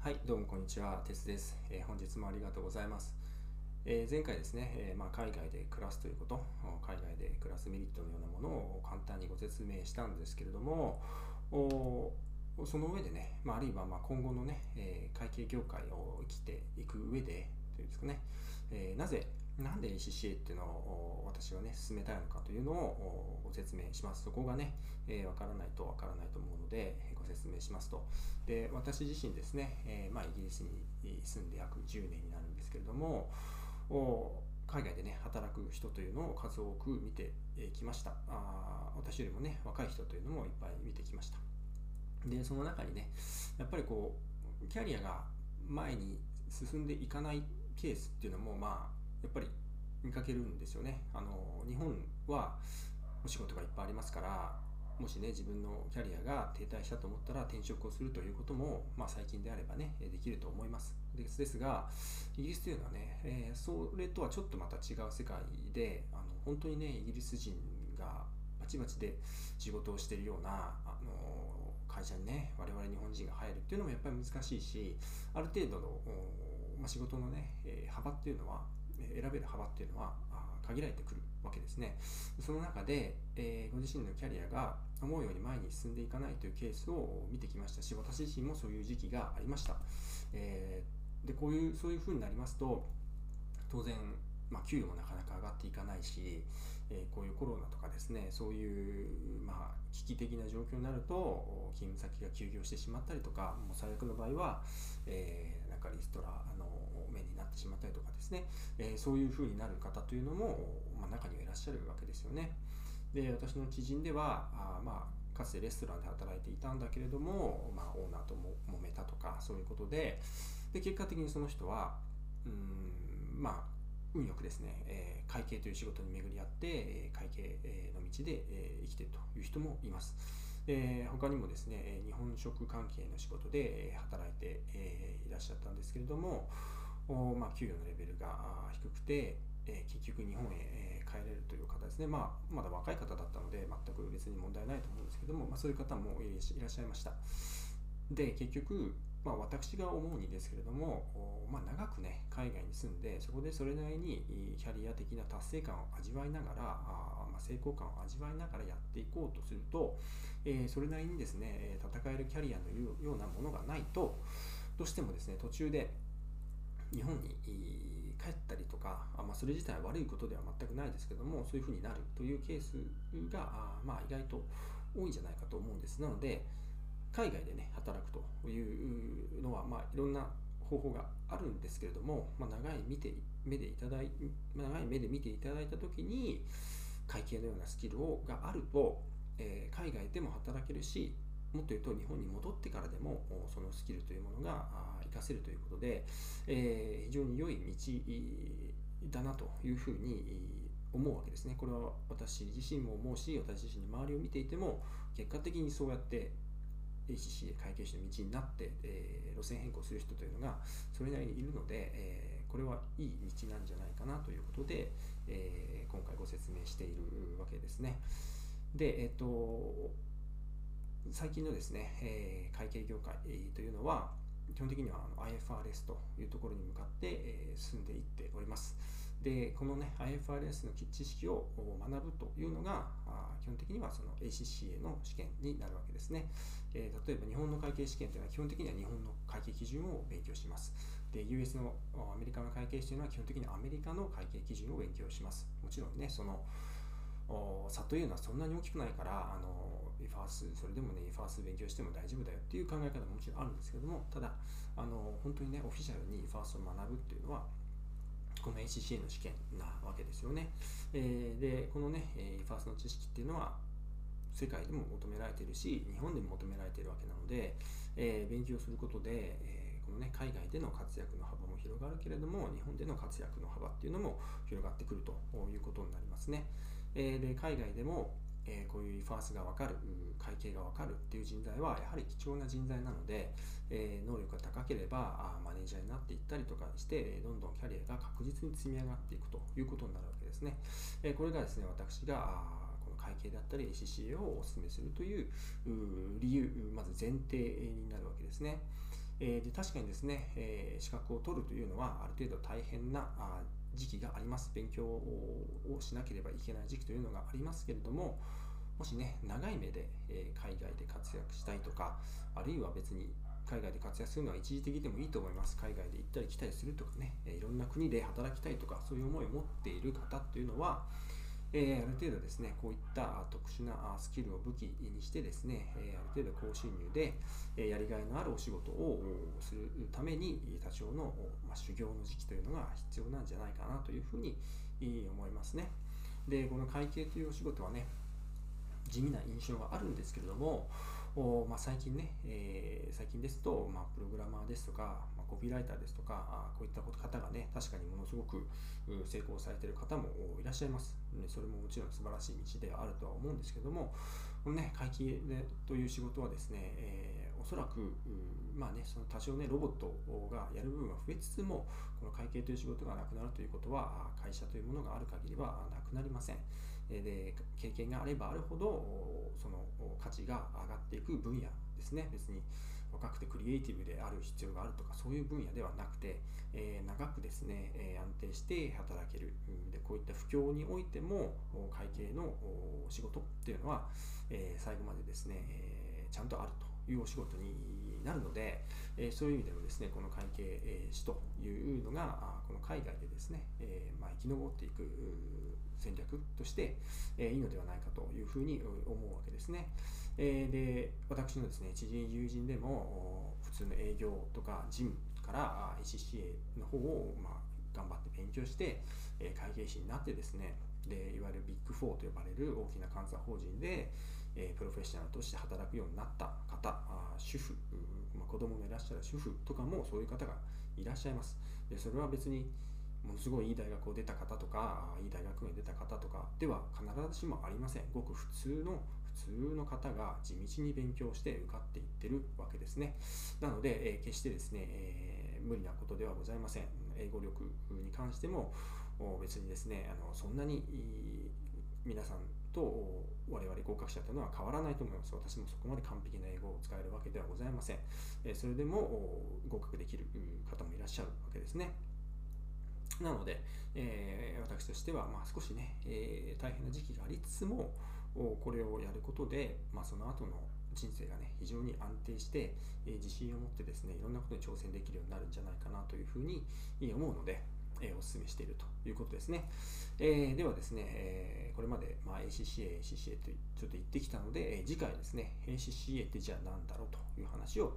はい、どうもこんにちは、テスです、えー、本日もありがとうございます。えー、前回ですね、えー、まあ、海外で暮らすということ、海外で暮らすメリットのようなものを簡単にご説明したんですけれども、その上でね、まあ、あるいはま今後のね、え会計業界を生きていく上で、というんですかね、えなぜなんで ACCA っていうのを私はね、進めたいのかというのをご説明します。そこがね、えー、わからないとわからないと思うので、ご説明しますと。で、私自身ですね、えー、まあ、イギリスに住んで約10年になるんですけれども、海外でね、働く人というのを数多く見てきました。あ私よりもね、若い人というのもいっぱい見てきました。で、その中にね、やっぱりこう、キャリアが前に進んでいかないケースっていうのも、まあ、やっぱり見かけるんですよね。あの日本はお仕事がいっぱいありますからもしね自分のキャリアが停滞したと思ったら転職をするということも、まあ、最近であればねできると思います。ですですがイギリスというのはね、えー、それとはちょっとまた違う世界であの本当にねイギリス人がバチバチで仕事をしているようなあの会社にね我々日本人が入るっていうのもやっぱり難しいしある程度の、まあ、仕事のね、え、幅っていうのは選べる幅っていうのは限られてくるわけですね。その中で、えー、ご自身のキャリアが思うように前に進んでいかないというケースを見てきましたし、私自身もそういう時期がありました。えー、で、こういう、そういう風になりますと、当然、まあ、給与もなかなか上がっていかないし、えー、こういうコロナとかですね、そういう、まあ、危機的な状況になると、勤務先が休業してしまったりとか、もう最悪の場合は、えー、なんかリストラあの目になってしまったりとかですね、えー、そういう風になる方というのも、まあ、中にはいらっしゃるわけですよね。で、私の知人では、あまあ、かつてレストランで働いていたんだけれども、まあ、オーナーとも揉めたとか、そういうことで、で結果的にその人は、うん、まあ、運よくですね、えー、会計という仕事に巡り合って、え、会計の道で、え、生きているという人もいます。え、他にもですね、日本食関係の仕事で働いて、らっしゃったんですけれども、まあ、給与のレベルが低くて、え、結局日本へ、帰れるという方ですね、まあ、まだ若い方だったので全く別に問題ないと思うんですけども、まあ、そういう方もいらっしゃいました。で結局、まあ、私が思うにですけれども、まあ、長くね海外に住んでそこでそれなりにキャリア的な達成感を味わいながらあ、ま、成功感を味わいながらやっていこうとすると、え、それなりにですね戦えるキャリアのようなものがないとどうしてもですね途中で日本に帰ったりとか、あまあ、それ自体は悪いことでは全くないですけども、そういうふうになるというケースが、あまあ、意外と多いんじゃないかと思うんです。なので、海外でね、働くというのは、まあ、いろんな方法があるんですけれども、ま、長い見て目でいただい長い目で見ていただいたときに、会計のようなスキルをがあると、えー、海外でも働けるし、もっと言うと日本に戻ってからでもそのスキルというものが活かせるということで、えー、非常に良い道だなというふうに思うわけですね。これは私自身も思うし、私自身の周りを見ていても、結果的にそうやって ACC 会計士の道になって、えー、路線変更する人というのがそれなりにいるので、えー、これはいい道なんじゃないかなということで、えー、今回ご説明しているわけですね。で、えっ、と、最近のですね、え、会計業界というのは、基本的には IFRS というところに向かって、進んでいっております。で、このね、IFRS の知識を学ぶというのが、基本的にはその ACCA の試験になるわけですね。え、例えば日本の会計試験というのは基本的には日本の会計基準を勉強します。で、US のアメリカの会計士というのは基本的にはアメリカの会計基準を勉強します。もちろんね、その差というのはそんなに大きくないから、あのファースそれでもねファース勉強しても大丈夫だよっていう考え方ももちろんあるんですけどもただあの本当にねオフィシャルにファースを学ぶっていうのはこの ACCA の試験なわけですよね、えー、でこのねファースの知識っていうのは世界でも求められているし日本でも求められているわけなので、えー、勉強することで、えー、このね海外での活躍の幅も広がるけれども日本での活躍の幅っていうのも広がってくるということになりますね、えで海外でもえ、こういうファースが分かる会計が分かるっていう人材はやはり貴重な人材なので、え、能力が高ければあマネージャーになっていったりとかしてどんどんキャリアが確実に積み上がっていくということになるわけですね、え、これがですね私が会計だったり ACCA をお勧めするという理由まず前提になるわけですね。えで確かにですね、えー資格を取るというのはある程度大変な時期があります。勉強をしなければいけない時期というのがありますけれどももしね長い目で、え海外で活躍したいとかあるいは別に海外で活躍するのは一時的でもいいと思います。海外で行ったり来たりするとかねいろんな国で働きたいとかそういう思いを持っている方っていうのはえー、ある程度ですね、こういった特殊なスキルを武器にしてですね、え、ある程度高収入で、えやりがいのあるお仕事をするために多少の、ま、修行の時期というのが必要なんじゃないかなというふうに思いますね。で、この会計というお仕事はね、地味な印象があるんですけれども、おまあ、最近ね、えー、最近ですと、まあ、プログラマーですとか、まあ、コピーライターですとか、こういった方がね、確かにものすごく成功されている方もいらっしゃいます。それももちろん素晴らしい道ではあるとは思うんですけども、このね、会計という仕事はですね、えー、おそらく、まあね、その多少ね、ロボットがやる部分は増えつつも、この会計という仕事がなくなるということは、会社というものがある限りはなくなりません。で経験があればあるほどその価値が上がっていく分野ですね。別に若くてクリエイティブである必要があるとかそういう分野ではなくて、えー、長くですね、安定して働ける。でこういった不況においても会計の仕事っていうのは、え、最後までですね、えちゃんとあると。いうお仕事になるので、えそういう意味でもですねこの会計士というのがこの海外でですね、えまあ、生き残っていく戦略として、えいいのではないかというふうに思うわけですね。えで私のですね知人友人でも普通の営業とか事務から ECCA の方を、まあ、頑張って勉強して、え会計士になってですねでいわゆるビッグ4と呼ばれる大きな監査法人で、えプロフェッショナルとして働くようになった方あ主婦、まあ、子供のいらっしゃる主婦とかもそういう方がいらっしゃいます。でそれは別にものすごいいい大学を出た方とかいい大学に出た方とかでは必ずしもありません。ごく普通の普通の方が地道に勉強して受かっていってるわけですね。なので、えー、決してですね、えー、無理なことではございません。英語力に関しても別にですねあのそんなに皆さんと我々合格者というのは変わらないと思います。私もそこまで完璧な英語を使えるわけではございません。それでも合格できる方もいらっしゃるわけですね。なので、えー、私としては、まあ、少しね、えー、大変な時期がありつつも、これをやることで、まあ、その後の人生がね、非常に安定して、えー、自信を持ってですね、いろんなことに挑戦できるようになるんじゃないかなというふうに思うので、え、お勧めしているということですね。えー、ではですね、えー、これまで、まあ、ACCA、ACCA とちょっと言ってきたので、え、次回ですね、ACCA ってじゃあ何だろうという話を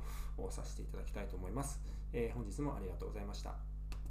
させていただきたいと思います。えー、本日もありがとうございました。